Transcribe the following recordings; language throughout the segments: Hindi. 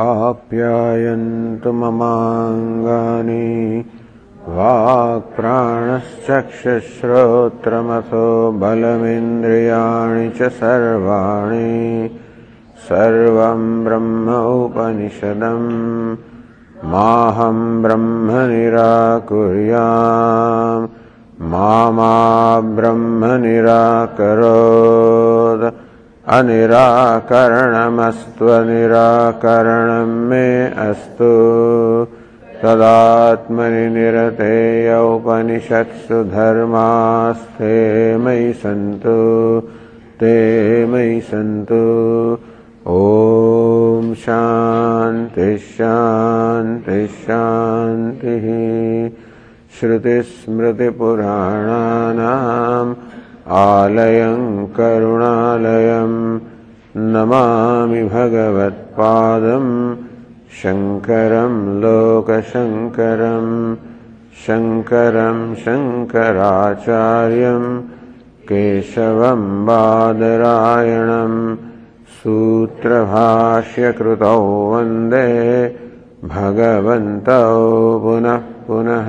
आप्यायन्तु ममाङ्गानि। वाक्प्राणश्चक्षुश्रोत्रमथो बलमिन्द्रियाणि च सर्वाणि। सर्वं ब्रह्म उपनिषदम्। माहं ब्रह्म निराकुर्याम्। मा ब्रह्म निराकरोत् अनिराकरणमस्त्वनिराकरणं मे अस्तु। तदात्मनि निरतेय उपनिषत्सु धर्मास्ते मयि सन्तु। ते मयि सन्तु। ॐ शान्तिः शान्तिः शान्तिः। श्रुतिस्मृतिपुराणानाम् आलयं करुणालयं नमामि भगवत्पादम् शङ्करं लोकशङ्करं शङ्करं शङ्कराचार्यं केशवं बादरायणं सूत्रभाष्यकृतौ वन्दे भगवन्तौ पुनः पुनः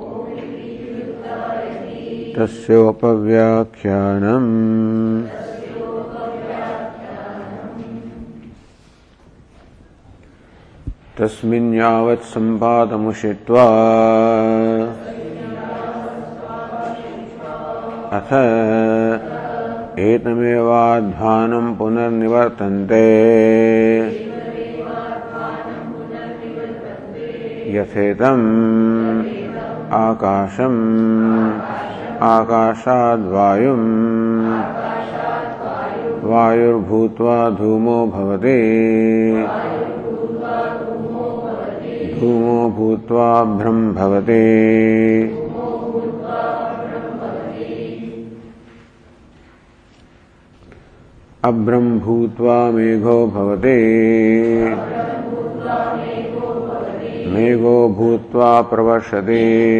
तस्योपव्याख्यानम्। तस्मिन् यावत् सम्पादमुषित्वा। अथ एतमेवाध्वानं पुनर्निवर्तन्ते। यथेतम् आकाशम्। आकाशाद्वायुम् वायुर्भूत्वा धूमो भवति। धूमो भूत्वा भ्रम् भवति। अभ्रम् भूत्वा मेघो भवति। मेघो भूत्वा प्रवर्षति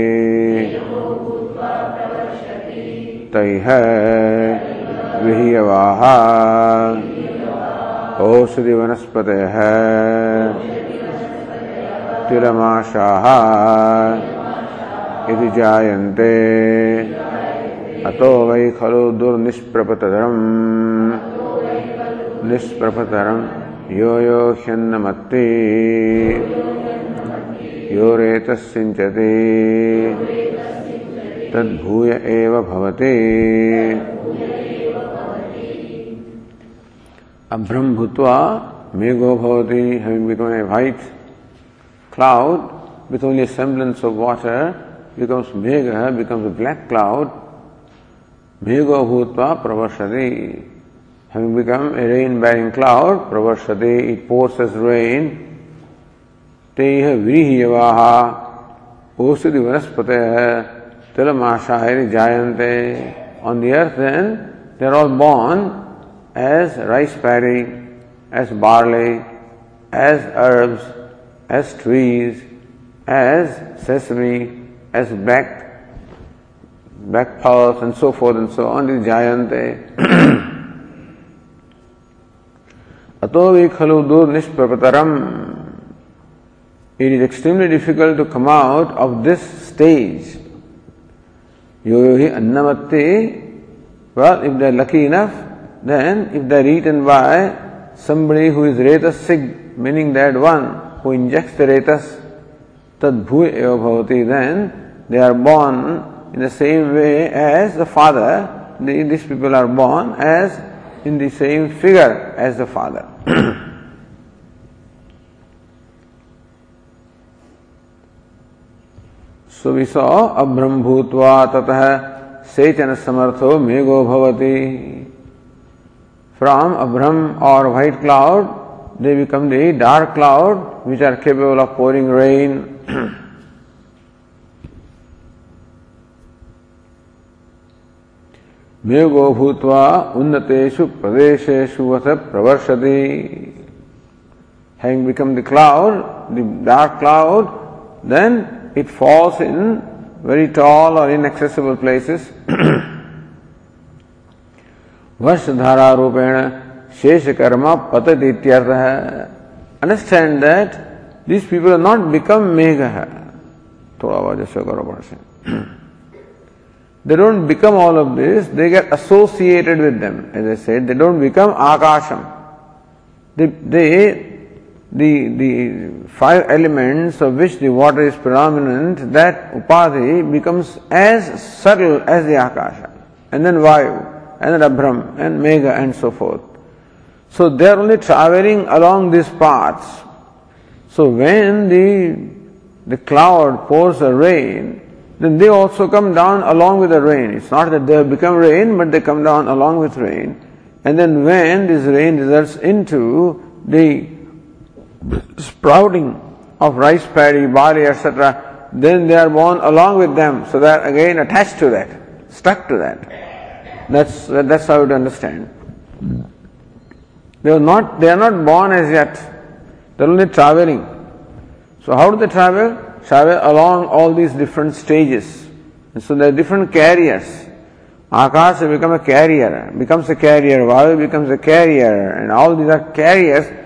तैः विह्यवाः। औषधिवनस्पतयः तिलमाशाः। इति जायन्ते। अतो वै खलु दुर्निष्प्रपतरम्। निष्प्रपतरम्। यो यो ह्यन्नमत्ति। यो रेतस्सिञ्चति तद्भूय एव भवते। अभ्रम भूतवा मेघो भवते having become a white cloud with only semblance of water becomes मेघ बिकम्स ब्लैक क्लाउड मेघो भूतवा प्रवर्षदे having become a rain bearing cloud प्रवर्षदे it pours as rain तेह व्रीहवाहा ओषधि वनस्पत jayante. On the earth then, they are all born as rice paddy, as barley, as herbs, as trees, as sesame, as black, black pulse and so forth and so on, is jayante. Ato khalu dur nishprapataram. It is extremely difficult to come out of this stage. Yoyohi annamatti, well, if they are lucky enough, then if they are eaten by somebody who is retasig, meaning that one who injects the retas, eva bhavati, then they are born in the same way as the father. These people are born as in the same figure as the father. so we saw abram bhutva tatah sechana samartho mego bhavati. From abram or white cloud, they become the dark cloud which are capable of pouring rain. मेघो भूत्वा उन्नतेषु प्रदेशेषु वस प्रवर्षति having become the cloud, the dark cloud, then it falls in very tall or inaccessible places. Vashdhara rupena shesh karma patat ityartha. Understand that these people have not become megha. थोड़ा आवाज ऐसे करो बड़ा से They don't become all of this, they get associated with them. As I said, they don't become akasham. They, they the, the five elements of which the water is predominant, that upadhi becomes as subtle as the akasha, and then vayu, and then abram, and megha, and so forth. So they are only traveling along these paths. So when the, the cloud pours a rain, then they also come down along with the rain. It's not that they have become rain, but they come down along with rain. And then when this rain results into the sprouting of rice paddy, barley, etc., then they are born along with them. So they are again attached to that, stuck to that. That's, that's how to understand. They are not, they are not born as yet. They are only traveling. So how do they travel? Travel along all these different stages. And so there are different carriers. Akasha becomes a carrier, becomes a carrier, Vayu becomes a carrier, and all these are carriers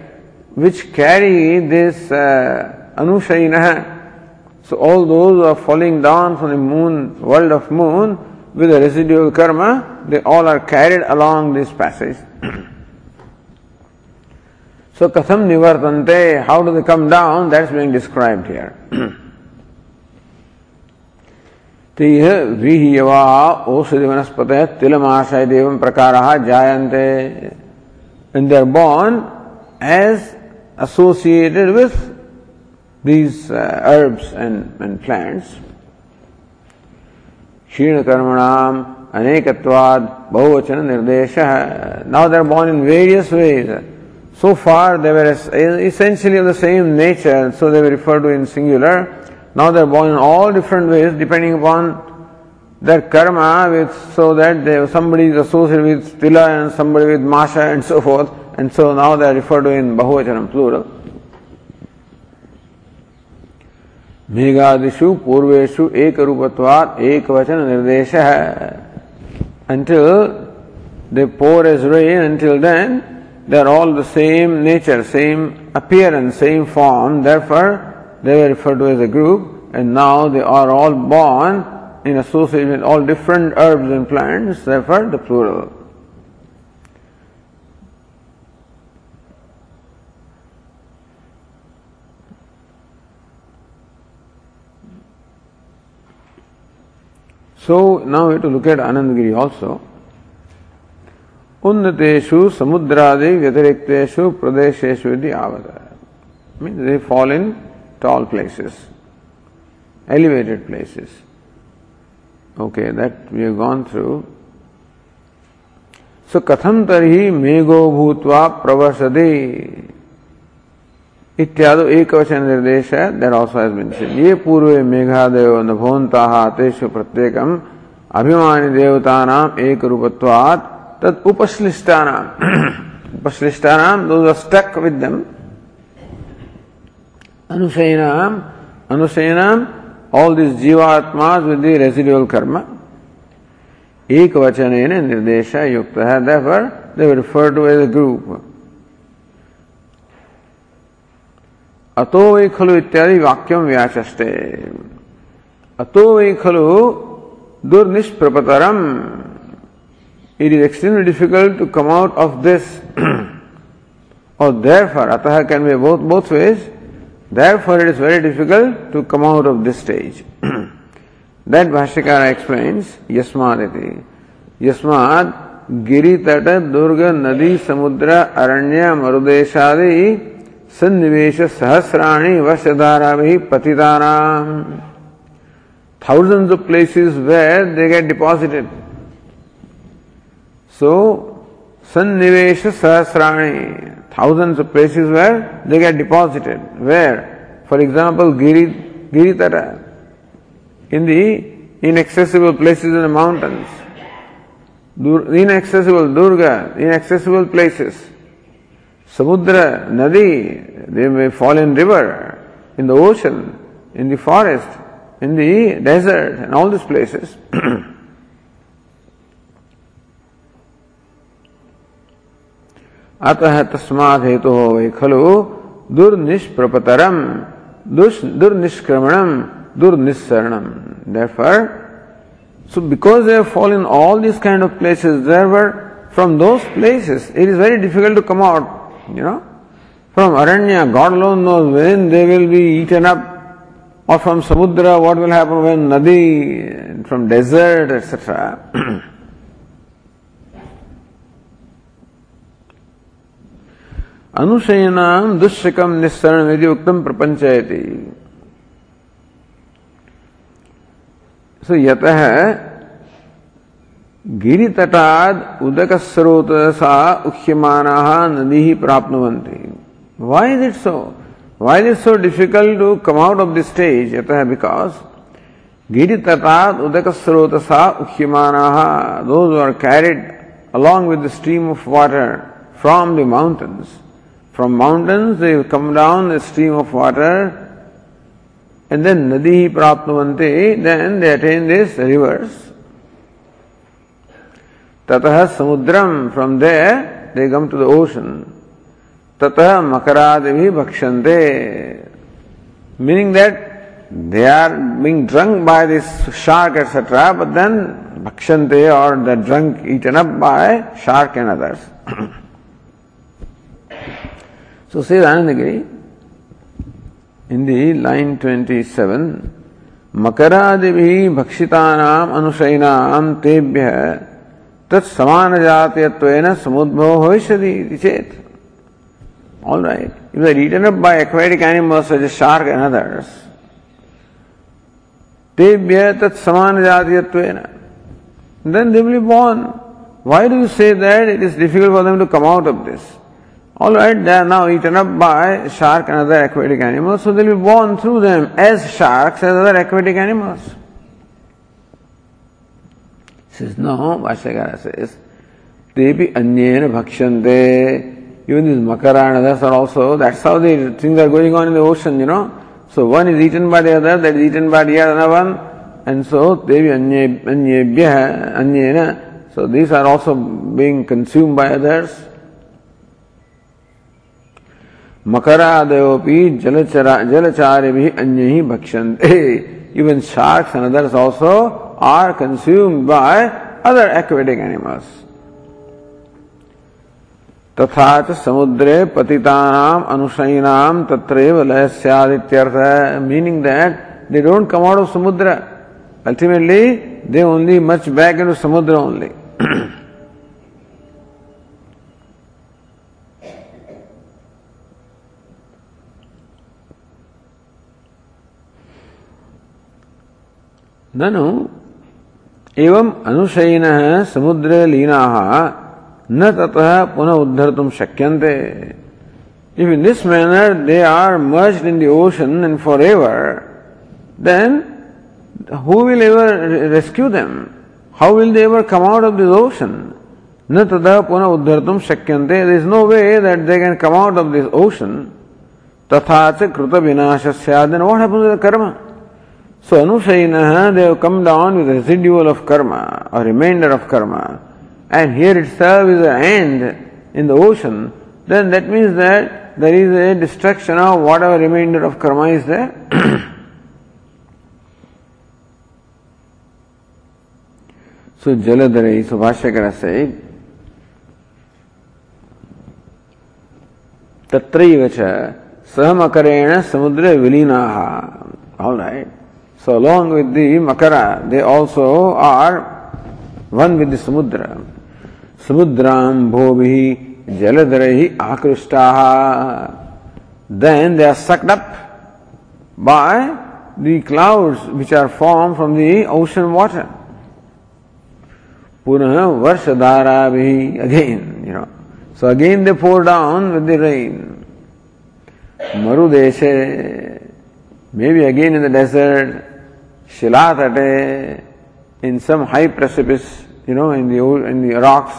which carry this uh, Anushayina. So all those who are falling down from the moon, world of moon, with the residual karma, they all are carried along this passage. so katham nivartante, how do they come down? That's being described here. तेह व्रीहवा औषधि वनस्पत तिलमाशय देव प्रकार जायन्ते and they are born as associated with these uh, herbs and, and plants. Shina karmanam anekatvad bahuvachana nirdesha. Now they are born in various ways. So far they were essentially of the same nature, so they were referred to in singular. Now they are born in all different ways depending upon their karma with so that they, somebody is associated with tila and somebody with masha and so forth. And so now they are referred to in Bahuvachanam plural. मेघादिषु पूर्वेषु एक रूपत्वात् एक वचन निर्देश until they pour as rain until then they are all the same nature same appearance same form therefore they were referred to as a group and now they are all born in association with all different herbs and plants therefore the plural So now we have to look at Anandagiri also. उन्नतेषु समुद्रादि व्यतिरिक्तेषु प्रदेशेषु यदि आवत means they fall in tall places, elevated places. Okay, that we have gone through. So कथम तरही मेघो भूत्वा प्रवसति इत्यादि एक वचन निर्देश है that also has been said ये पूर्व मेघादेव नभोन्ताः तेषु प्रत्येकम अभिमानी देवतानाम एक रूपत्वात् तत् उपश्लिष्टानाम उपश्लिष्टानाम those are stuck with them अनुशयनाम अनुशयनाम ऑल दिस जीवात्मा विद द रेसिडुअल कर्म एक वचन निर्देश युक्त है therefore they refer to as a group अतो वही खलु इत्यादि वाक्यम व्याचस्ते। अतो वही खलु दुर्निष्प्रपतरम। It is extremely difficult to come out of this और देर फॉर अतः can be both both ways therefore it is very difficult to come out of this stage that भाष्यकार एक्सप्लेन्स यस्माद इति यस्माद् गिरि तट दुर्ग नदी समुद्र अरण्य मरुदेशादि सन्निवेश सहस्राणी वर्ष धारा भी पति दाराम thousand of places where they get deposited so सन्निवेश सहस्राणी thousand of places where they get deposited where for example गिरी गिरी तरह in the in places in the mountains inaccessible Durga inaccessible places Samudra, Nadi, they may fall in river, in the ocean, in the forest, in the desert, and all these places. अतः तस्माद हेतु हो वही खलु दुर्निष्प्रपतरम दुर्निष्क्रमणम दुर्निस्सरणम therefore so because they have fallen all these kind of places there were from those places it is very difficult to come out you know from aranya god alone knows when they will be eaten up or from samudra what will happen when nadi from desert etc अनुशयनाम दुष्कम निस्सरण यदि उत्तम प्रपंच सो यत गिरी तटाद उदक स्रोत सा उह्यमान नदी प्राप्त why is it so why is it so difficult to come out of the stage अतः बिकॉज़ गिरी तटाद उदक स्रोत सा उह्यमान those are carried along with stream of water from the mountains from mountains they come down the stream of water and then नदी प्राप्त then they attain this rivers ततः समुद्रम from they they come to the ocean ततः मकराद भी भक्षण they meaning that they are being drunk by this shark etcetera but then भक्षण they are the drunk eaten up by shark and others so Shri Anandagiri in the line twenty seven मकरादि भी भक्षिता नाम अनुशयनाम, तेभ्य तत् समानजातीयत्वेन समुद्भवो भविष्यति इति चेत् All right. If they are eaten up by aquatic animals such as shark and others, tebhya tat samana then they will be born. Why do you say that it is difficult for them to come out of this? All right, they are now eaten up by shark and other aquatic animals, so they will be born through them as sharks as other aquatic animals. Says no, Bhashyakara says, Tepi anyena bhakshante. Even these makara and others are also, that's how the things are going on in the ocean, you know. So one is eaten by the other, that is eaten by the other one, and so Devi anyebhya, anyena. So these are also being consumed by others. मकरादयोपि जलचरा जलचार्य भी अन्य ही भक्षन्ते even sharks and others also are consumed by other aquatic animals तथा च समुद्रे पतितानाम अनुशयिनाम तत्रैव लय स्यादित्यर्थ meaning that they don't come out of samudra ultimately they only much back into samudra only ननु एवं अनुशयन समुद्र लीना न ततः पुनः उद्धर तुम शक्यंते if in this manner they are merge in ocean and forever then who will ever rescue them how will they ever come out of this ocean न तथा पुनः उद्धर तुम शक्यंते is no way that they can come out of this ocean तथा कृत विनाश said what happens the karma So Anushayina, they have come down with residual of karma or remainder of karma. And here itself is an end in the ocean. Then that means that there is a destruction of whatever remainder of karma is there. so Jaladhara, so Bhashyakara said, तत्रैव च सहमकरेण समुद्रे विलीनाः all right So along with the Makara, they also are one with the Samudra. Samudram bhovihi jaladarahi akrishtaha. Then they are sucked up by the clouds which are formed from the ocean water. Punah varshadara again, you know. So again they pour down with the rain. Marudeshe, maybe again in the desert, Shilatate, in some high precipice, you know, in the, in the rocks,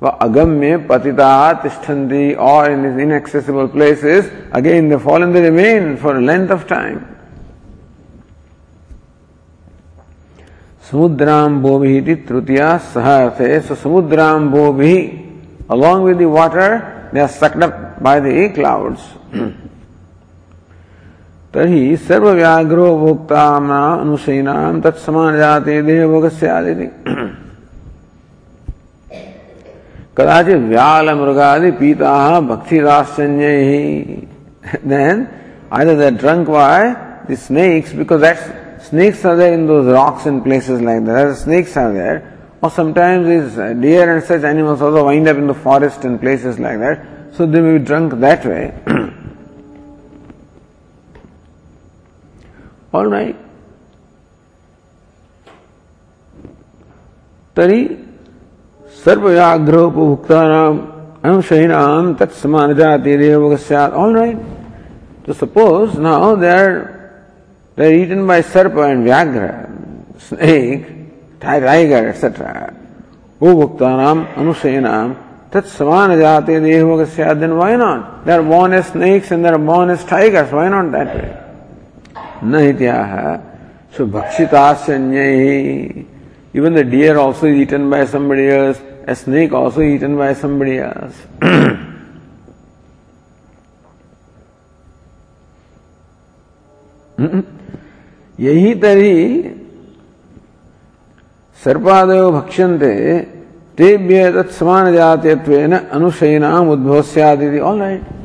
agamya patita tishtanti, or in these inaccessible places, again they fall and they remain for a length of time. Samudrambobihi trutiya saharte. So Samudrambobihi, along with the water, they are sucked up by the clouds. तर्हि सर्वव्याघ्रो भोक्ताम्ना अनुशयीनाम तत्समान जाते देह भोगस्य आदि कदाचित व्याल मृगादि पीता भक्तिदाश्चन्य ही then either they're drunk by the snakes because that's snakes are there in those rocks and places like that. Snakes are there. Or sometimes these deer and such animals also wind up in the forest and places like that. So they may be drunk that way. All right. तरी सर्वव्याघ्रोपभुक्तानाम अंशहीनाम तत्समान जाति All right. So suppose now they are they are eaten by serpa and vyagra, snake, tiger, etc. Ubhuktanam, anusayanam, tat samana jati dehogasya, then why not? They are born as snakes and they are born as tigers, why not that way? Nahityaha, so bhakshitasanyai, even the deer also is eaten by somebody else, a snake also eaten by somebody else. Mm-mm. यही तरी सर्पादयो भक्ष्यन्ते तेभ्य तत्समान जातीयत्वेन अनुशयनाम उद्भव स्यादिति all right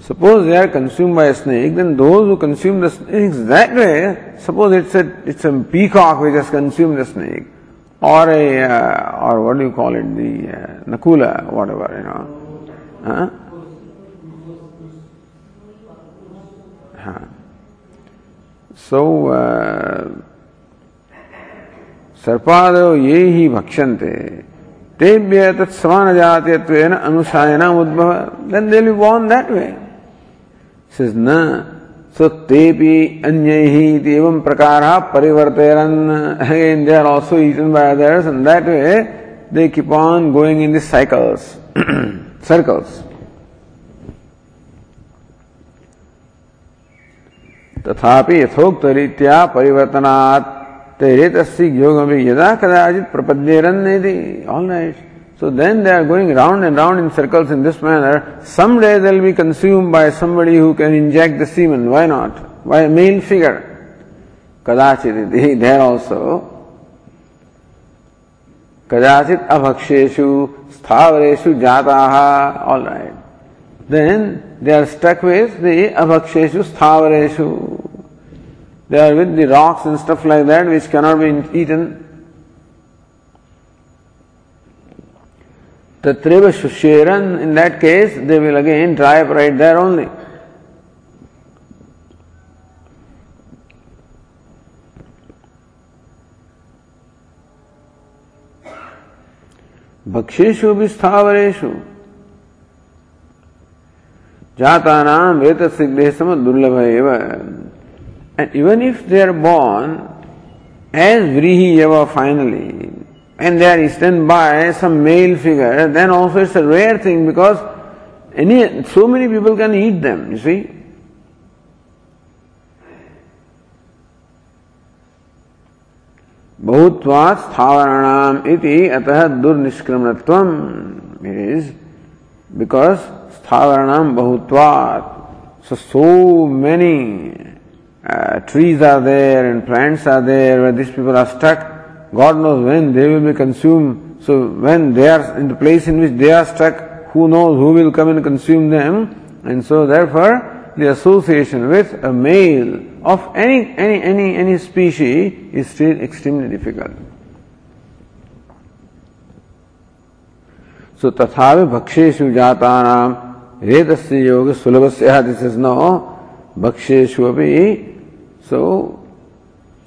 suppose they are consumed by a snake then those who consume the snakes that way suppose it's a it's a peacock which has consumed the snake or a uh, or what do you call it the uh, nakula whatever you know huh? Huh. So सर्पादयो ये ही भक्षन्ते तेभ्य तत्समान जातीयत्वेन अनुसायना उद्भव then they will born that way sees न सो तेपि अन्यैः एवं प्रकारः परिवर्तयन्। Again they they keep on going in cycles circles तथापि यथोक्त रीत्या परिवर्तनात् तेरेतस्य योगम यदा कदाचित प्रपद्येरन्नेति all right So then they are going round and round in circles in this manner. Someday they will be consumed by somebody who can inject the semen. Why not? By a male figure. Kadachiridhi, there also. Kadachit abhakshesu sthavareshu jataha. Alright. Then they are stuck with the abhakshesu sthavareshu. They are with the rocks and stuff like that which cannot be eaten Tatreva Shusheran, in that case, they will again up right there only. भक्षेशु भी स्थावरेशु जाता नाम वेत सिद्धे दुर्लभ एवं And even if they are born as Vrihi Yava finally, and they are eaten by some male figure, then also it's a rare thing because any, so many people can eat them, you see. बहुत्वात् स्थावराणाम इति अतः दुर्निष्क्रमणत्वम इज बिकॉज स्थावराणाम बहुत्वात् so so many uh, trees are there and plants are there where these people are stuck. God knows when they will be consumed. So when they are in the place in which they are stuck, who knows who will come and consume them. And so therefore the association with a male of any, any, any, any species is still extremely difficult. So tathavi bhaksheshu jatanam redasya yoga sulabasya this is no भक्ष्येषु अपि सो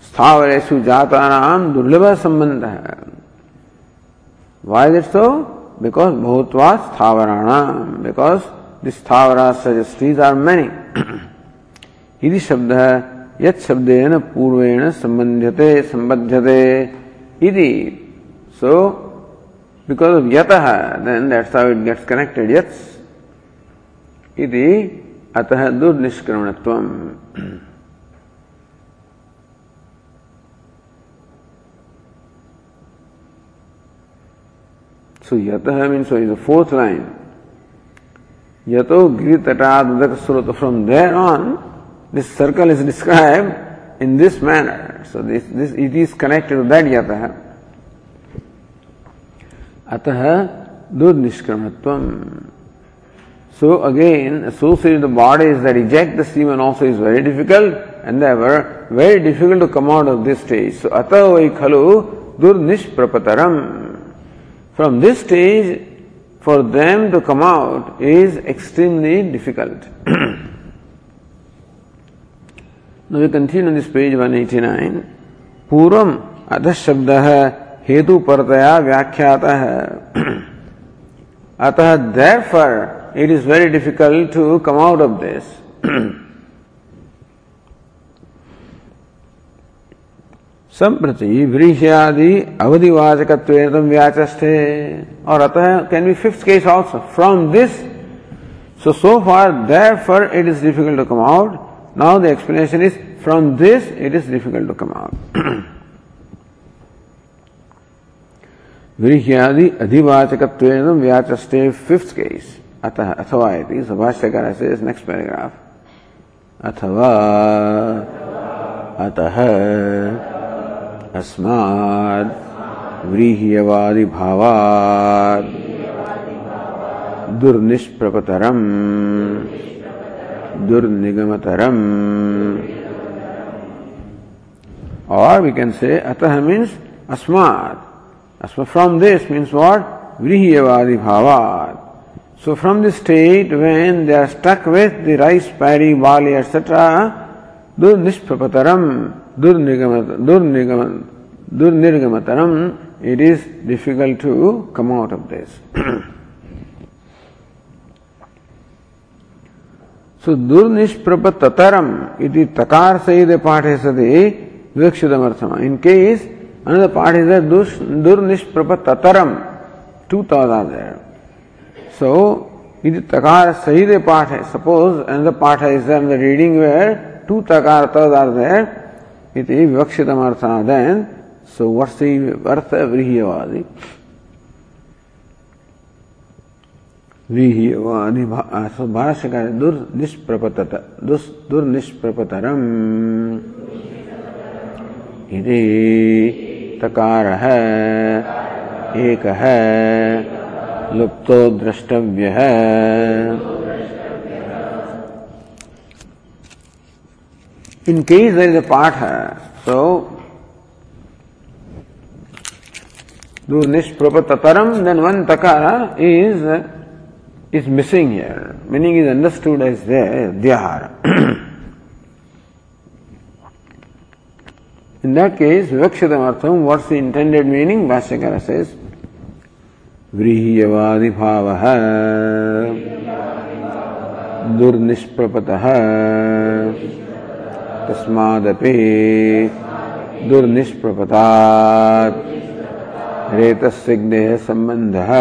स्थावरेषु जातानाम दुर्लभ संबंध है। Why it so Because bhutva sthavarana. Because the sthavara suggesties are many. इति शब्द यत् शब्देन पूर्वेण संबध्यते संबध्यते इति। सो बिकॉज़ ऑफ़ यतः then that's how it gets connected यत्स इति अतः दुर्निष्क्रमणत्वम्। So yataha means so is the fourth line. Yato giri srota. From there on, this circle is described in this manner. So this, this it is connected to that yataha. Ataha durnishkramatvam. So again, associating the bodies that eject the semen also is very difficult and therefore very difficult to come out of this stage. So atavai khalu durnishprapataram. From this stage, for them to come out is extremely difficult. now we continue on this page 189. पूर्वम अध शब्द हेतु परतया व्याख्यात अतः therefore it is very difficult to come out of this संप्रति व्रीह्यादि अवधिवाचक व्याचस्थे और अतः can be fifth case also from this so so far therefore it is difficult to come out now the explanation is from this it is difficult to come out व्रीह्यादि अधिवाचक व्याचस्ते फिफ्थ केस अतः अथवा इति सुभाष्यकार से नेक्स्ट पैराग्राफ अथवा अतः अस्माद् व्रीह्यवादिभावात् दुर्निष्प्रपतरम् दुर्निगमतरम् or we can say atah means asmat asma from this means what vrihyavadi bhavat so from the state when they are stuck with the rice paddy barley etc durnishprapataram Durnirgamataram, it is difficult to come out of this. so Durnishprapatataram, iti takar sayide pathe sati vikshudam In case another part is there, Durnishprapatataram, two thoughts are there. So, iti takar sayide pathe, suppose another part is there in the reading where two takar are there, इति विवक्षितमर्थः। देन so what's the अर्थ व्रीह्यवादी व्रीह्यवादी भाष्यकार दुर्निष्प्रपतत दुर्निष्प्रपतरम् इति तकारः एकः लुप्तो द्रष्टव्यः In case there is a patha, so do nishprapatataram, then one takara is is missing here. Meaning is understood as there, dhyahara. In that case, vivakshitam what's the intended meaning? Bhashyakara says, व्रीह्यवादि भावः दुर्निष्प्रपतः तस्मादपि दुर्निष्प्रपतात् रेतस्सिग्नेः सम्बन्धः।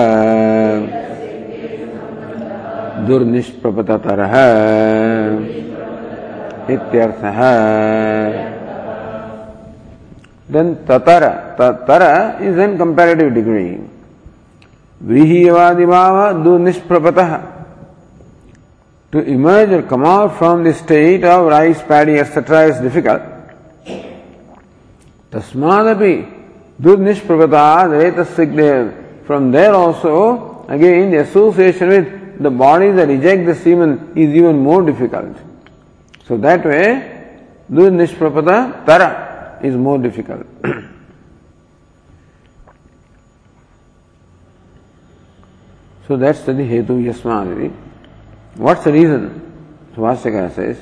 दुर्निष्प्रपततरः इत्यर्थः। Then tatara tatara is in comparative degree. Vrihiyavadi bhava du nisprapatah to emerge or come out from the state of rice, paddy, etc. is difficult. Tasmadapi durnishpravata From there also, again, the association with the bodies that eject the semen is even more difficult. So that way, durnishpravata tara is more difficult. so that's the hetu yasmadiri. What's the reason? Svastikara says,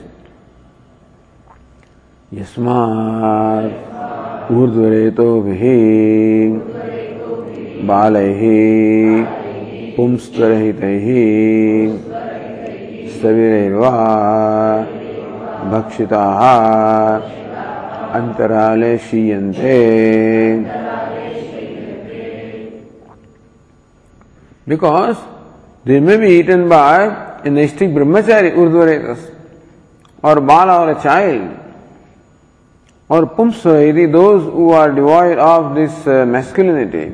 यस्मात् ऊर्ध्वरेतोभिः बालैः पुंस्तरहितैः स्थविरैर्वा भक्षिताः अंतराले शीयन्ते because they may be eaten by a Naistic brahmachari, Urdhvaretas, or Bala or a child, or Pumsvairi, those who are devoid of this uh, masculinity.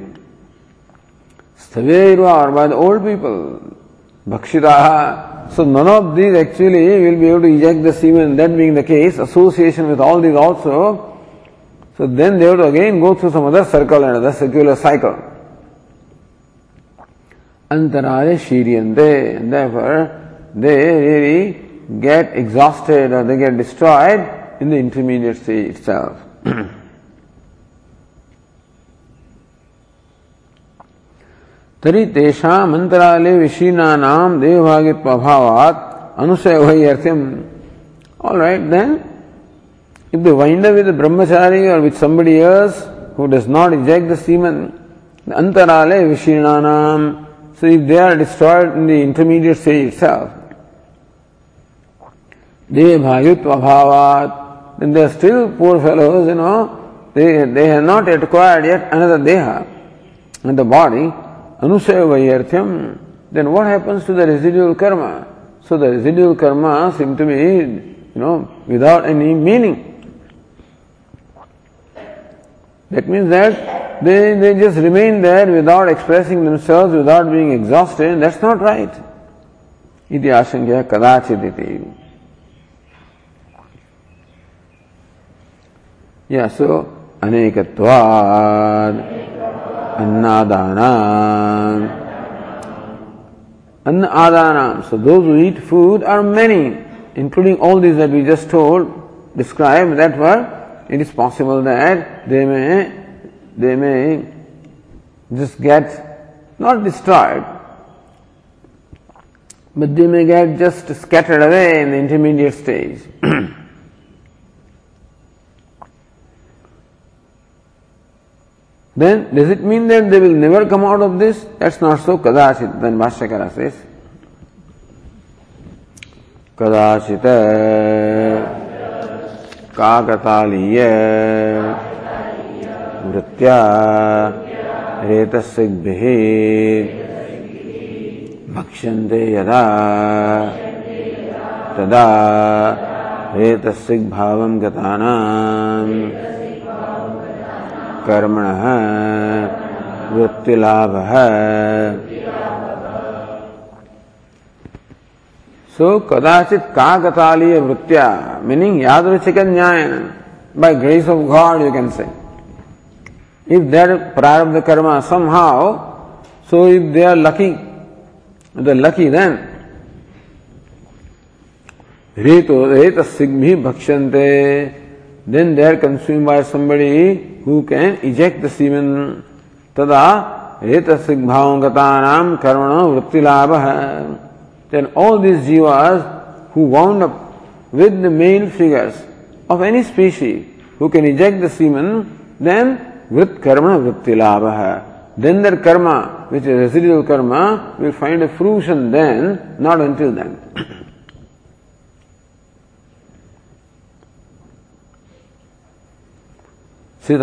Stavirva, or by the old people, Bhakshitaha. So none of these actually will be able to eject the semen, that being the case, association with all these also. So then they have to again go through some other circle, another circular cycle. Antarare shiryante, and therefore they really get exhausted or they get destroyed in the intermediate stage itself. तरी तेषाम अंतराले विशीनानाम देवभागित्व अभावात अनुसय वही अर्थम all right then if the wind with brahmachari or with somebody else who does not eject the semen the antarale vishinanam so if they are destroyed in the intermediate stage itself devayutva bhavat then they are still poor fellows you know they they have not yet acquired yet another deha and the body anusaya vayarthyam, then what happens to the residual karma? So the residual karma seem to be, you know, without any meaning. That means that they, they just remain there without expressing themselves, without being exhausted, that's not right. Iti asangya kadachiditi. Yes, so, anekatvad, annadanam. Annadanam. So, those who eat food are many, including all these that we just told, describe that were, it is possible that they may they may just get, not destroyed, but they may get just scattered away in the intermediate stage. then does it mean that they will never come out of this? That's not so. Kadachit, then Bhashyakara says. कदाचित काकतालीय वृत्त्या रेतसिग्भिः भक्ष्यन्ते यदा। तदा रेतसिग्भावं गतानाम् कर्मण वृत्तिलाभ। सो कदाचित काकतालीय वृत्तिया मीनिंग यादृशिक न्याय by grace of God you can say. If that prarabdha karma somehow, so if they are lucky, they are lucky then. Reto, reta sigmi bhakshante, then they are consumed by somebody who can eject the semen tada retasik bhavangatanam karmana vrittilabha then all these jivas who wound up with the male figures of any species who can eject the semen then वृत्त कर्म वृत्ति लाभ है then there karma which residual karma will find a fruition then not until then Shri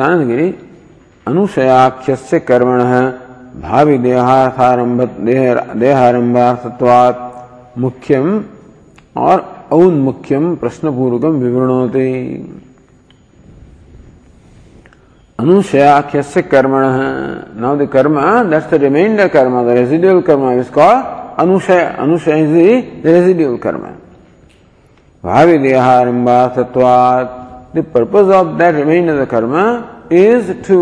अनुशयाख्य कर्मण भावी देहारंभ देहारंभार्थत्वात् मुख्यम और औन प्रश्नपूर्वक विवृणते अनुशया कैसे कर्म now the karma that's the reminder karma the residual karma is called anushaya अनुशय इज़ द रेजिडुअल कर्म. भावी देह आरंभा the purpose of that reminder the karma is to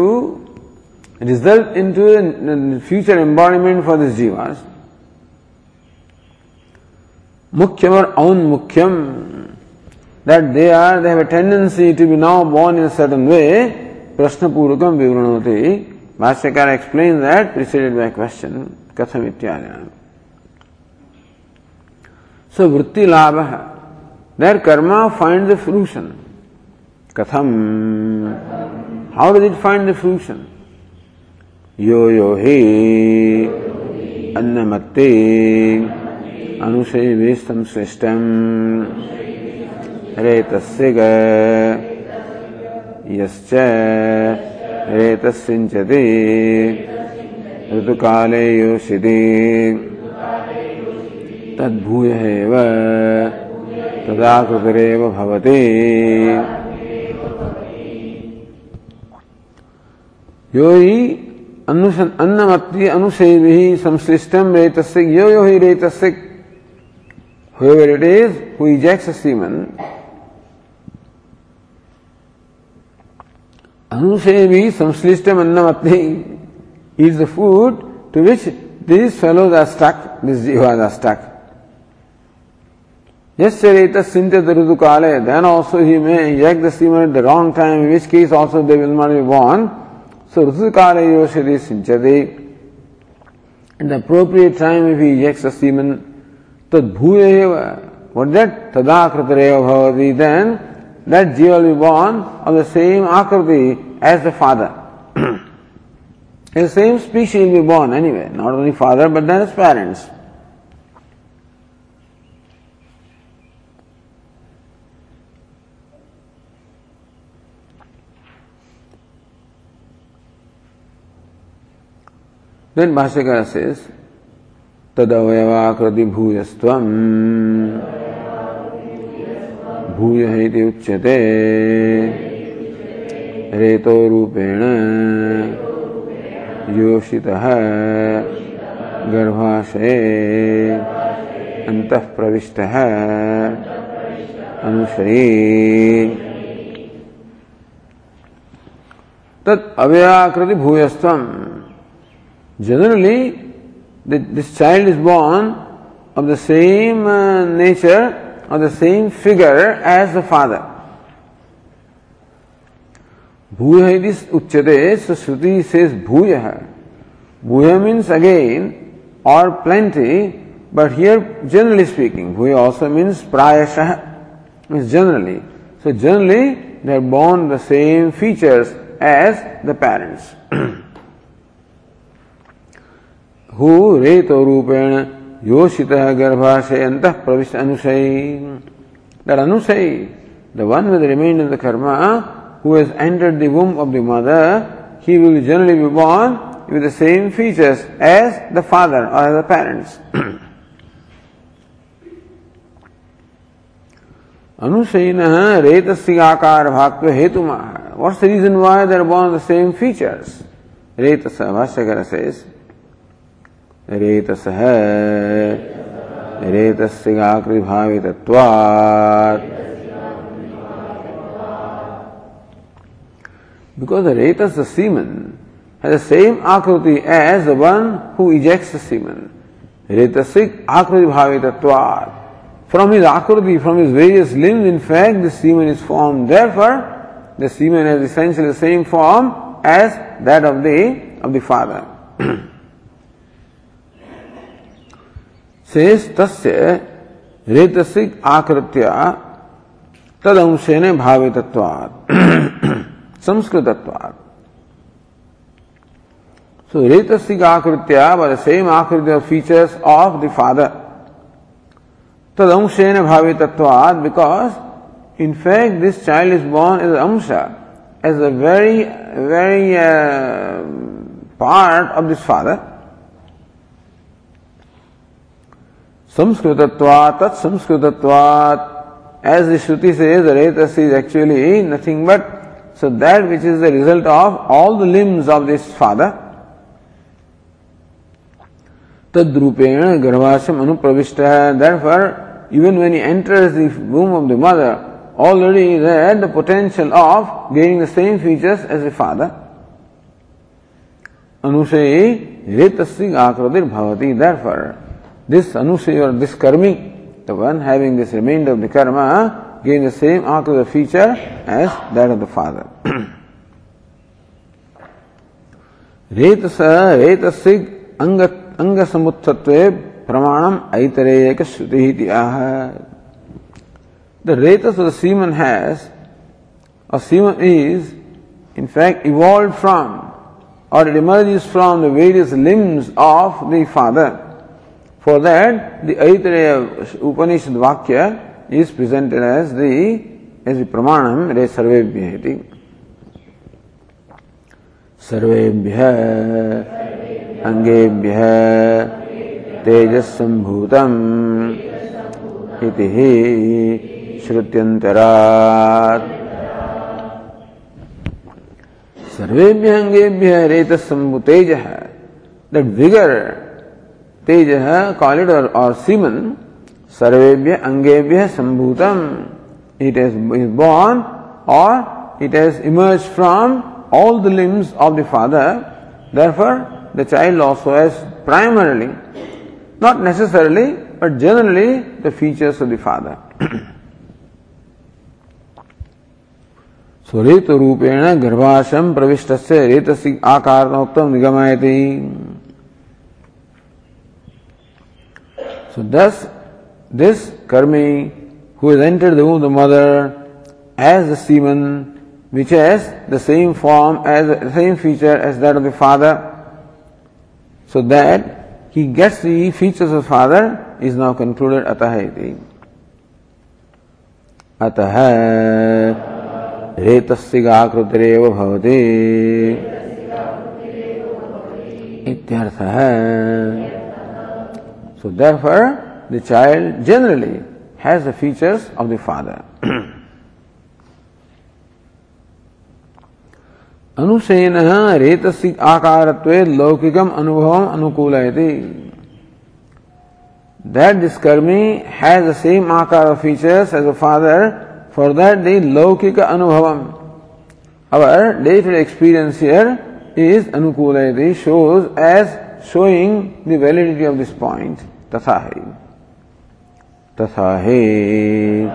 result in to future embodiment for this जीवास मुख्यम और अवन मुख्यम that they are they have a tendency to be now born in certain way प्रश्न पूर्वक विवरण होते भाष्यकार explain that preceded by question कथम इत्यादि सो वृत्ति लाभ। Their karma find the fruition कथम? How does it find the fruition यो यो हे अन्नमत्ते। अनुसेवेस्तम श्रेष्ठ। रेतस्य गय यश्च रेतस्सिञ्चति ऋतुकाले योषिति। तद्भूय एव। तदा कृतिरेव भवति। यो हि अन्नमत्ति अनुसेवि संश्लिष्टम रेतस्य यो यो हि रेतस्य whoever it is संशय भी संश्लिष्ट अन्नम अपने is the food to which this fellow is stuck this jiva is stuck यस्य रेत सिंत दरुदु काले देन आल्सो ही मे यक the semen the wrong time which case also they will not be born so Rudu काले योशदि सिंचदे in the appropriate time if he x the semen तद भूयेव व्हाट दैट तदा कृतरेव भवति then that jiva will be born of the same akriti as the father. the same species will be born anyway, not only father but then his parents. Then Bhashyakara says, तदवयवाकृति भूयस्त्वम् भूय इति उच्यते। रेतो रूपेण योषितः गर्भाशये अन्तः प्रविष्टः अनुशयी। तत् भूयस्त्वम्। Generally, this child is born of the same uh, nature or the same figure as the father. Bhuya is uchyate, so Shruti says bhuya. Bhuya means again or plenty, but here generally speaking, bhuya also means prayashah, means generally. So generally they are born the same features as the parents. who reto rupena yoshita garbhashe antah pravish anusai. That anusai, the one with the remainder of the karma, who has entered the womb of the mother, he will generally be born with the same features as the father or the parents. Anusayina retasya akar bhaktva hetuma. What's the reason why they are born with the same features? Retasa, Bhashyakara says, रेतस रेतस्याकृभावितत्वात् बिकॉज़ रेतस द सीमन हैज़ सेम आकृति as one who ejects semen रेतसिक आकृति भावितत्वात् फ्रॉम हिज आकृति from his various limbs in fact the semen is form therefore the semen has essentially the same form as that of the of the father शेष तस् रेतसिक आकृत्या तद अंशे ने भावित्वाद संस्कृतत्वाद सो रेतसिक आकृत्या बाय सेम आकृति of features of the father तद अंशे ने भावित्वाद because in fact this child is born as अंश as a very very part of this father संस्कृतत्वात्, तत्संस्कृतत्वात्. As the Shruti says रेतस is actually nothing but so that which is the result of all the limbs of this father तद्रूपेण गर्भाशय अनुप्रविष्ट है therefore even when he enters दूम of the mother already is at the potential of gaining the same features as a father अनुशयी रेतस्य आकृतिर्भवति therefore This Anusaya or this Karmi, the one having this remainder of the karma, gain the same the feature as that of the father. रेतस रेतस्य अंग अंग समुत्थत्वे प्रमाणम ऐतरेयक श्रुति आह The retas of the semen has, or semen is, in fact, evolved from or it emerges from the various limbs of the father. For that, the Aitareya Upanishad Vakya is presented as the as the Pramanam re sarvebhya iti. सर्वेभ्य अंगेभ्य तेजस्संभूतम् इति श्रुत्यन्तरात् सर्वेभ्य अंगेभ्य रेत तेज that vigour Tej call it or semen सर्वेभ्य अंगेभ्य संभूतम। It is is born or it has emerge from all the limbs of the father therefore, the child also has primarily, not necessarily, but generally the features of the father. स्वरेत रूपेण गर्भाशम प्रविष्ट से रेत आकार निगमायते So thus, this karmi who has entered the womb of the mother as the semen, which has the same form as the same feature as that of the father, so that he gets the features of father is now concluded atahiti. Atah रेतस्सिगाकृतिरेव भवति इत्यर्थः So therefore, the child generally has the features of the father. अनुशयन रेतसी आकारत्वे लौकिकम अनुभव अनुकूलयति that this karmi has the same akara features as the father For that the Laukika Anubhavam. Our day-to-day experience here is Anukulayati, shows as showing the validity of this point. Tathahi. Tathahi.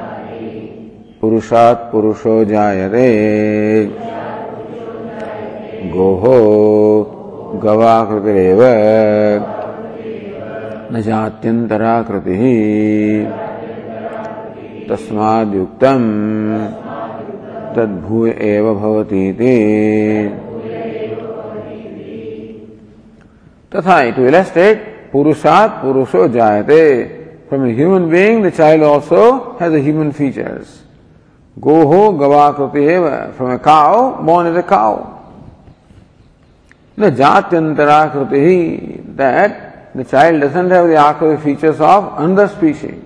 Purushat Purusho Jayate. Goho Gavakritirev. न जात्यन्तराकृतिः तस्माद्युक्तम तद्भूय एव भवती तथा टू इलस्ट्रेट पुरुषात पुरुषो जायते. From a human being the child also has a human features गोहो गवाकृति एव from a cow born is a cow न जात्यंतराकृति that the child doesn't have the आकृति फीचर्स ऑफ़ अनदर स्पीशीज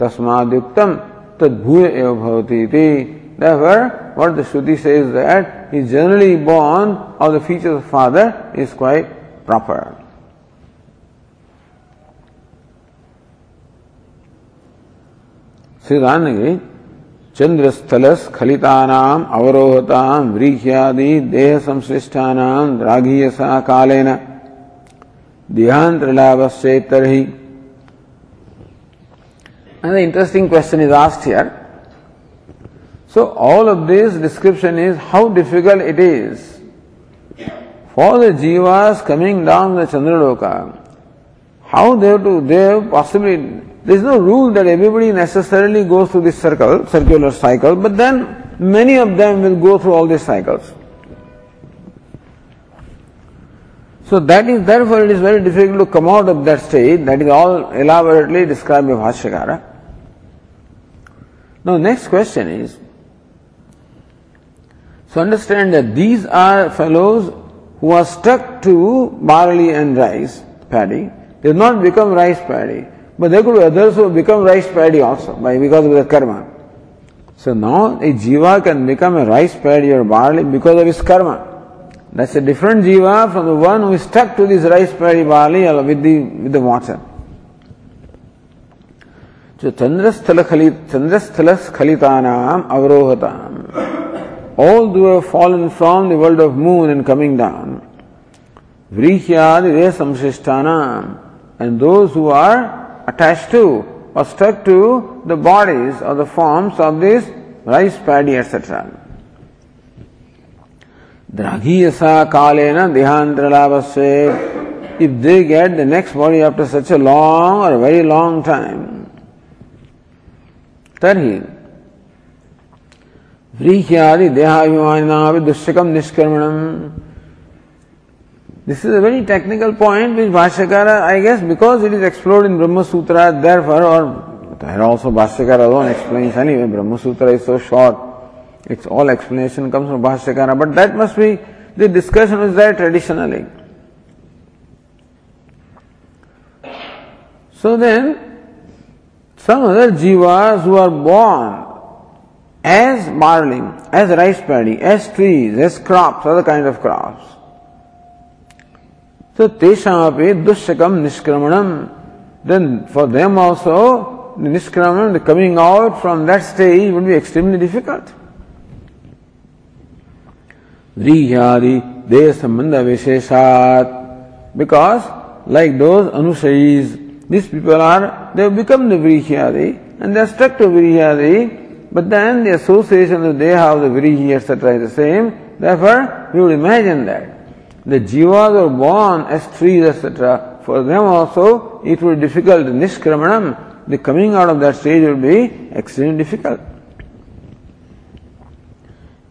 तस्माद्युक्तम तद्भूय एव भवती Therefore, what the Shruti says that he generally born of the features of father is quite proper. श्रीदानगिरी चंद्रस्थल स्खलितानाम अवरोहताम व्रीह्यादि देह संश्लिष्टानाम द्राघीयसा कालेन देहांतर लाभस्येतरहि Another interesting question is asked here. So all of this description is how difficult it is for the jivas coming down the Chandraloka. How they have to, they have possibly, there is no rule that everybody necessarily goes through this circle, circular cycle, but then many of them will go through all these cycles. So that is, therefore it is very difficult to come out of that state, that is all elaborately described by Bhashyakara. Now, next question is so understand that these are fellows who are stuck to barley and rice, paddy. They have not become rice paddy, but there could be others who have become rice paddy also by because of the karma. So now a jiva can become a rice paddy or barley because of his karma. That's a different jiva from the one who is stuck to this rice paddy barley with the with the water. जो चंद्रस्थल खलित चंद्रस्थल स्खलितानाम अवरोहताम all who have fallen from the world of moon and coming down, vrihyadi samshishtana, and those who are attached to or stuck to the bodies or the forms of this rice paddy, etc. Dragiyasa kalena dehandralavasya. If they get the next body after such a long or very long time, tarhi व्रीह्यादि देहाभिमानिना दुष्यकम निष्क्रमणम This is a very technical point which Bhashyakara, I guess, because it is explored in Brahma Sutra, therefore, or there also Bhashyakara alone explains anyway, Brahma Sutra is so short, its all explanation comes from Bhashyakara, but that must be the discussion is there traditionally. So then, some other jivas who are born as barley, as rice paddy, as trees, as crops, other kinds of crops. So teshapi dushakam nishkramanam. Then for them also, the nishkramanam, the coming out from that stage would be extremely difficult. Vrihyadi deha sambandha visheshat. Because like those anusayis, these people are, they have become the Vrihyadi and they are stuck to Vrihyadi but then the association of deha of the virihi, etc. is the same. Therefore, we would imagine that. The jivas are born as trees, etc. For them also, it would be difficult. Nishkramanam, the coming out of that stage will be extremely difficult.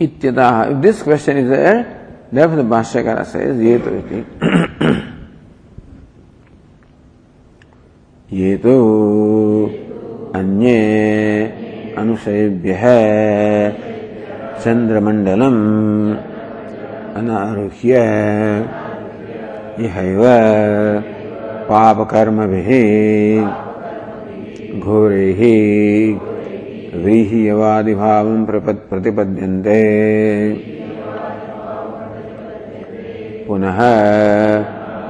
Ityataha. If this question is there, therefore the Bhashyakara says, Yeto iti. Yeto अन्ये अनुषयेभ्य चंद्रमंडलम अनारुह्य इहैव पापकर्मभिः घोरैः व्रीह्यवादिभावं प्रतिपद्यन्ते। पुनः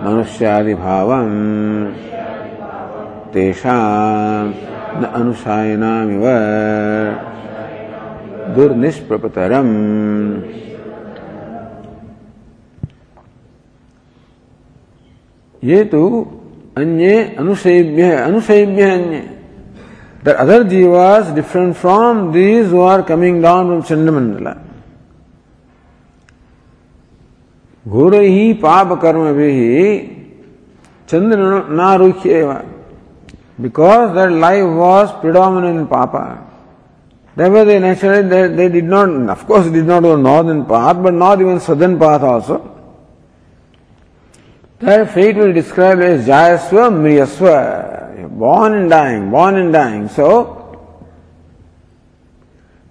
मनुष्यादिभावं तेषां न अनुसायनामिव दुर्निष्प्रपतरम ये तो अन्य अनुसेव्य अनुसेव्य अन्य The other jivas different from these who are coming down from Chandamandala. घोर ही पाप कर्म भी चंद्र नारुख्य because that life was predominant in Papa. Therefore, they naturally they, they did not, of course, did not go northern path, but not even southern path also. Their fate will describe as Jayaswa Mriyaswa, born and dying, born and dying. So,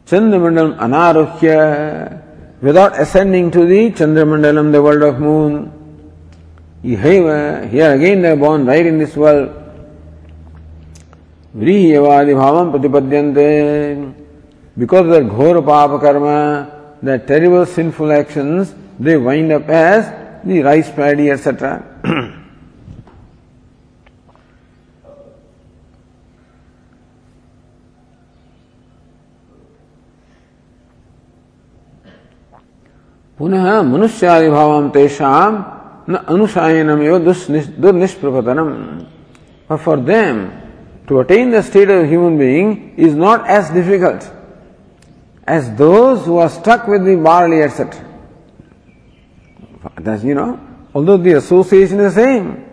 Chandramandalam Anaruhya, without ascending to the Chandramandalam, the world of moon. Here again they are born right in this world. व्रीहवादि भाव प्रतिपद्यन्ते because of their ghor papa karma, their terrible sinful actions, they wind up as the rice paddy, etc. पुनः मनुष्यादि भाव तेषाम न अनुसायनम दुर्निष्प्रपतनम for them to attain the state of human being is not as difficult as those who are stuck with the barley, etc. That's, you know, although the association is the same,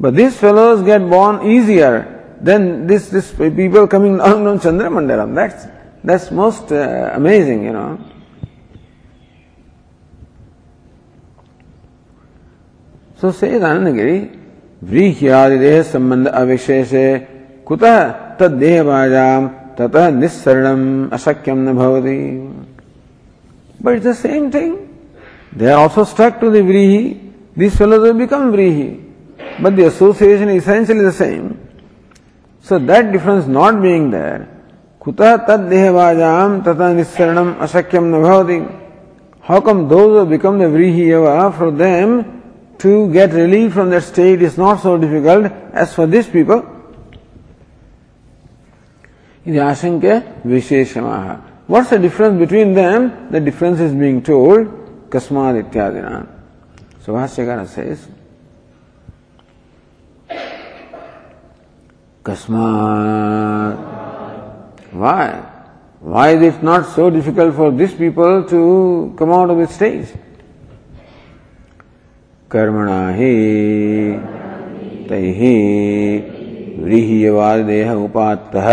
but these fellows get born easier than this, this people coming down from Chandramandalam. That's, that's most uh, amazing, you know. So says Anandagiri, Vrihyadi Deha Sambandha Avisheshe कुतः तद्देहवाजाम ततः निस्सरणम अशक्यम न भवति। But it's the same thing they are also stuck to the व्रीही this will become व्रीही but the association essentially the same so that difference not being there कुतः तद्देहवाजाम ततः निस्सरणम अशक्यम न भवति। How come those who become the Vrihiyava, for them to get relief from that state is not so difficult as for these people? is asanka visheshamaha. What's the difference between them? The difference is being told kasmad ityadina. So Bhashyakara says, kasmad. Why? Why is it not so difficult for these people to come out of this stage? कर्मणा ही तैहि व्रीह्यवाद देह उपात्तः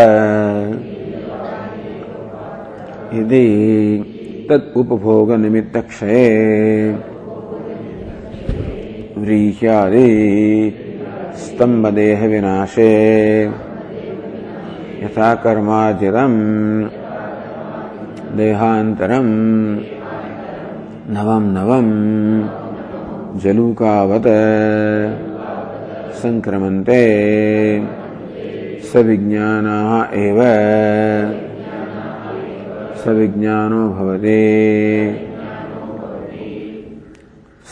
यदि तत् उपभोग निमित्त क्षय व्रीह्यादि स्तम्भदेह विनाशे यथा कर्मार्जितम् देहान्तरम् नवम नवम जलूकावत। संक्रमन्ते सविज्ञानाः एव। सविज्ञानो भवति।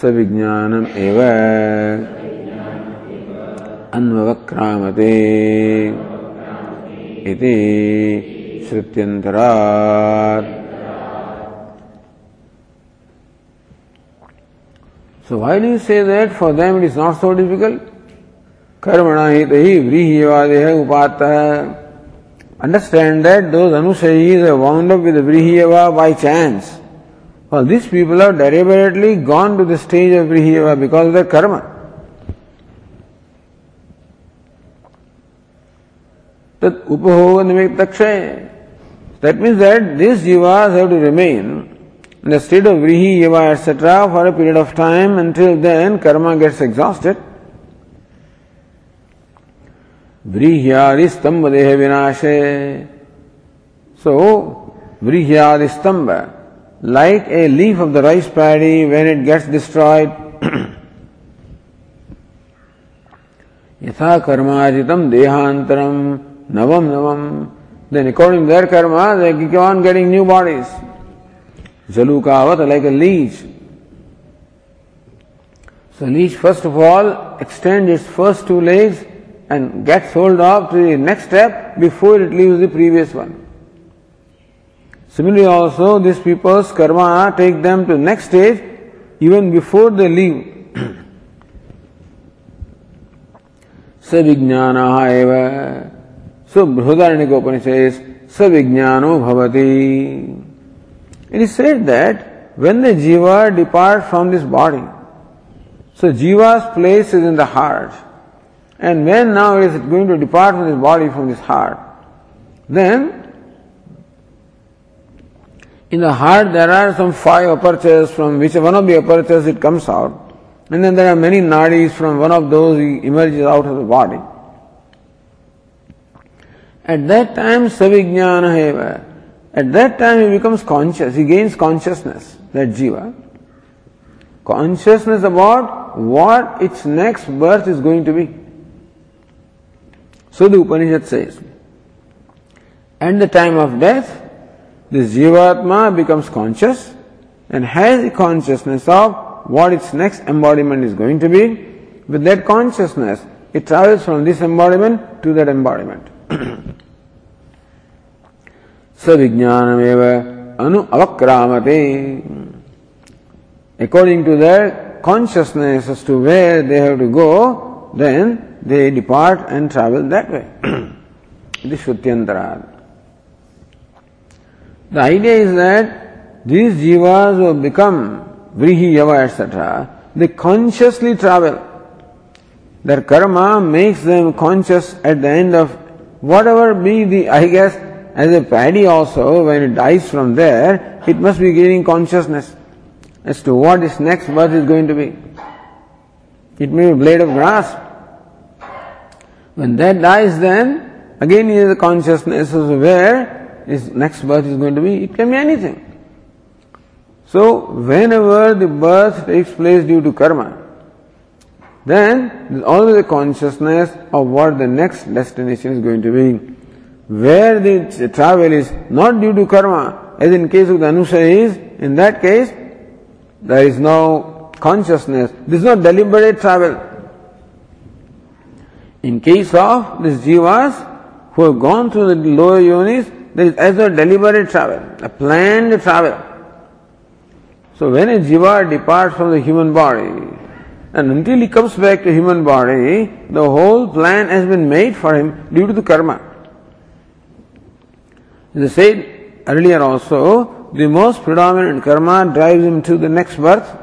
सविज्ञानम् एव। अन्ववक्रामते इति श्रुत्यन्तरात्। Why do you say that? For them it is not so difficult? Hitahi vrihiyavadeha upata. Understand that those anusayis are wound up with the vrihiyava by chance. Well, these people have deliberately gone to the stage of vrihiyava because of their karma. That upahoga nimittakshay. That means that these jivas have to remain in the state of vrihi, etc., for a period of time until then karma gets exhausted. व्रीह्यादिस्तंभ देह विनाशे so व्रीह्यादिस्तंभ like a leaf of the rice paddy when it gets destroyed यथा कर्माजित देहांतरम नवम नवम then according their karma they on getting new bodies जलू Kawat like a leech so leech first of all extend its first two legs and gets hold of to the next step before it leaves the previous one. Similarly also these people's karma take them to next stage even before they leave. सविज्ञानः एव सो बृहदारण्यकोपनिषद says सविज्ञानो भवति It is said that when the jiva departs from this body, so jiva's place is in the heart. And when now is it going to depart from this body, from this heart, then in the heart there are some five apertures from which one of the apertures it comes out. And then there are many nadis from one of those emerges out of the body. At that time, savijnana heva. At that time he becomes conscious, he gains consciousness, that jiva. Consciousness about what its next birth is going to be. So the Upanishad says, at the time of death, this Jivatma becomes conscious and has the consciousness of what its next embodiment is going to be. With that consciousness, it travels from this embodiment to that embodiment. Savijnanamev anu avakramate. According to their consciousness as to where they have to go, then they depart and travel that way. this Shrutyantara. The idea is that these jivas who become vrihi, yava, etc., they consciously travel. Their karma makes them conscious at the end of whatever be the, I guess, as a paddy also, when it dies from there, it must be gaining consciousness as to what its next birth is going to be. It may be a blade of grass. When that dies, then again he has a consciousness of where his next birth is going to be. It can be anything. So, whenever the birth takes place due to karma, then there is always a consciousness of what the next destination is going to be. Where the travel is not due to karma, as in case of the Anusayis, in that case, there is no consciousness. This is not deliberate travel. In case of these jivas who have gone through the lower yonis, there is as a deliberate travel, a planned travel. So when a jiva departs from the human body, and until he comes back to human body, the whole plan has been made for him due to the karma. As I said earlier also, the most predominant karma drives him to the next birth.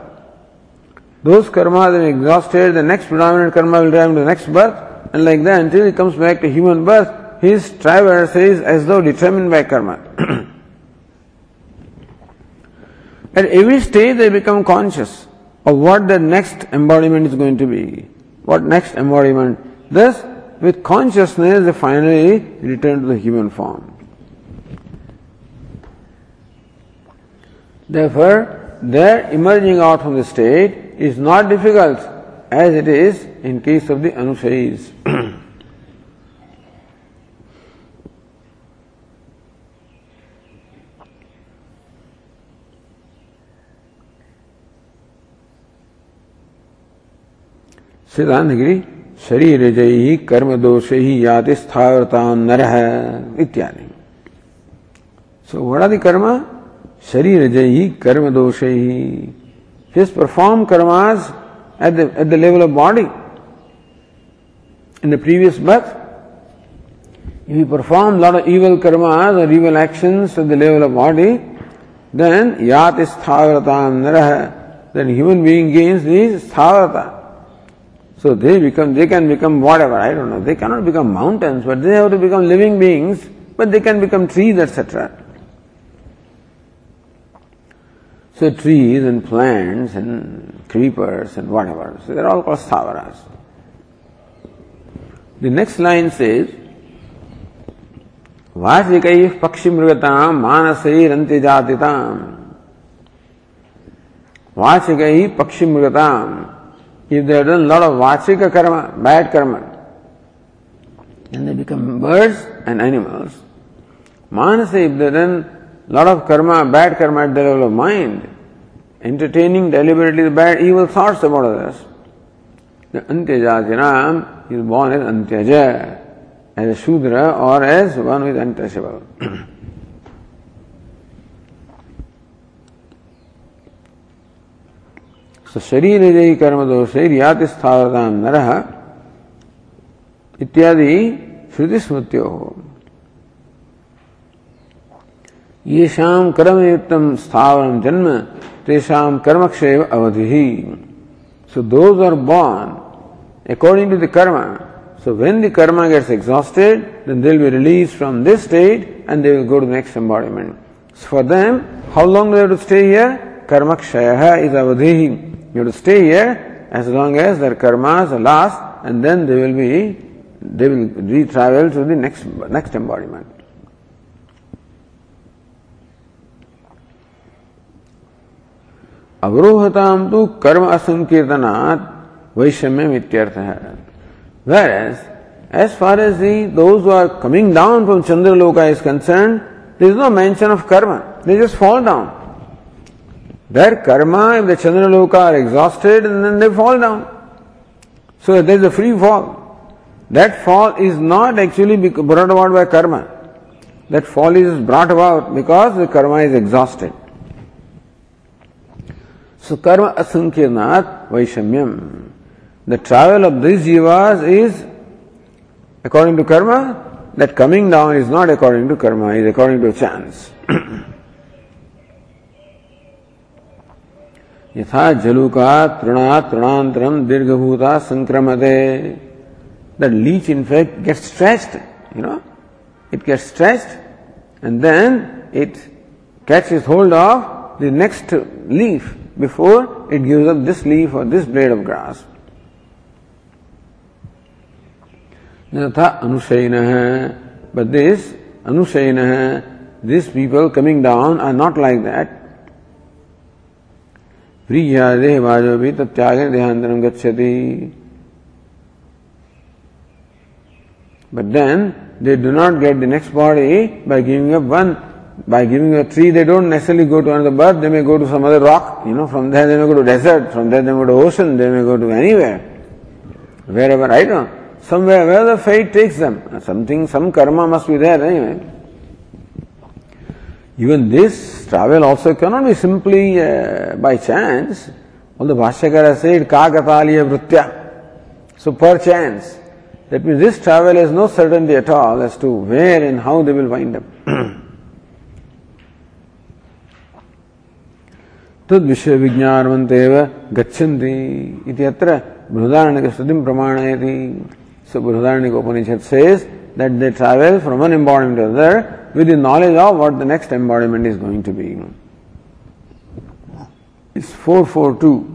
Those karma that exhausted, the next predominant karma will drive him to the next birth, and like that until he comes back to human birth, his traverse is as though determined by karma. At every stage they become conscious of what the next embodiment is going to be. What next embodiment? Thus, with consciousness, they finally return to the human form. Therefore, their emerging out from the state is not difficult as it is, in case of the Anusayis. सिद्धांतगिरी शरीर जयी कर्म दोष ही याति स्थावरता नर इत्यादि सो वड़ा दी कर्म शरीर जयी कर्म दोष ही Just perform karmas at the, at the level of body. In the previous birth, if you perform a lot of evil karmas or evil actions at the level of body, then yat is sthavaratam naraha, then human being gains the sthavarata. So they become, they can become whatever, I don't know, they cannot become mountains, but they have to become living beings, but they can become trees, etc. So trees and plants and creepers and whatever, so they're all called stavaras. The next line says, वाचिकैः पक्षिमृगताम् मानसैरन्त्यजातिताम् वाचिकैः पक्षिमृगताम् If they have done a lot of vachika karma, bad karma, then they become birds and animals. Manasa, if they have done a lot of karma, bad karma at the level of mind, entertaining deliberately the bad, evil thoughts about others. The Antyajatinam is born as Antyaja, as a Shudra or as one who is untouchable. so शरीर जयी कर्म दोषे रियाति स्थावरता नरह इत्यादि श्रुति स्मृत्यो ये शाम कर्म युक्तम स्थावरम जन्म तेषाम कर्मक्षय अवधि So those are born according to the karma. So when the karma gets exhausted, then they'll be released from this state and they will go to the next embodiment. So for them, how long do they have to stay here? Karma kshaya is avadhi. You have to stay here as long as their karmas are last and then they will be, they will re-travel to the next, next embodiment. अवरोहता तो कर्म असंकीर्तना वैषम्य मित्यर्थ है where as as far as the those are coming down from Chandraloka is concern this no mention of karma they just fall down there karma if the Chandraloka are exhausted and they fall down so there is a free fall That fall is not actually brought about by karma. That fall is brought about because the karma is exhausted. So karma asankhyanat vaishamyam. The travel of these jivas is according to karma, that coming down is not according to karma, is according to chance. यथा जलुका तृणा तृणांतरम दीर्घभूता संक्रमते that leech in fact gets stretched you know it gets stretched and then it catches hold of the next leaf before it gives up this leaf or this blade of grass. Natha Anusayana, but this Anusayana, these people coming down are not like that. प्रियादेह वाजोभी तत्यागे देहांतरम गच्छति But then they do not get the next body by giving up one by giving a tree, they don't necessarily go to another birth, they may go to some other rock, you know, from there they may go to desert, from there they may go to ocean, they may go to anywhere. Wherever, I don't know. Somewhere where the fate takes them. Something, some karma must be there anyway. Even this travel also cannot be simply uh, by chance. All the Bhashyakara said, Kagataliya Vritya. So per chance. That means this travel has no certainty at all as to where and how they will wind up. तद विषय विज्ञानवंतेव गच्छन्ति इति अत्र बृहदारण्यक श्रुतिं प्रमाणयति so Brihadaranyaka Upanishad says that they travel from one embodiment to another with the knowledge of what the next embodiment is going to be. It's 442.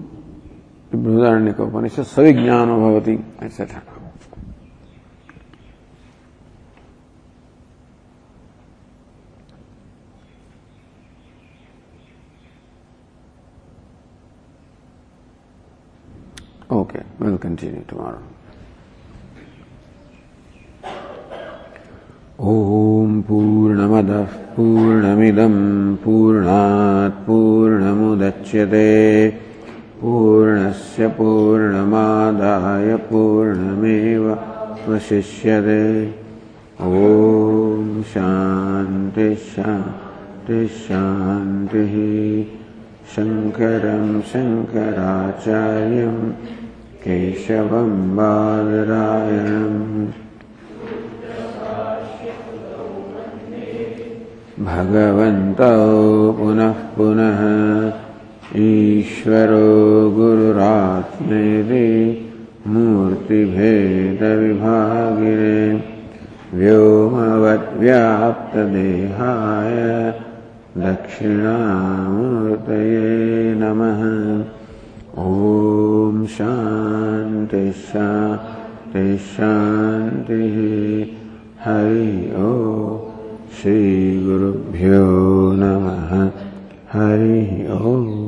Brihadaranyaka Upanishad सविज्ञान भवती ऐसा Okay, we'll continue tomorrow. ॐ पूर्णमदः पूर्णमिदं पूर्णात् पूर्णमुदच्यते। पूर्णस्य पूर्णमादाय पूर्णमेव वशिष्यते। ॐ शान्तिः शान्तिः शङ्करं शङ्कराचार्यं केशवं बादरायणम् भगवन्तौ पुनः पुनः ईश्वरो गुरुरात्मेति मूर्तिभेदविभागिने व्योमवद्व्याप्तदेहाय दक्षिणामूर्तये नमः। ॐ शान्तिः हरि ओ श्रीगुरुभ्यो नमः हरिः ओ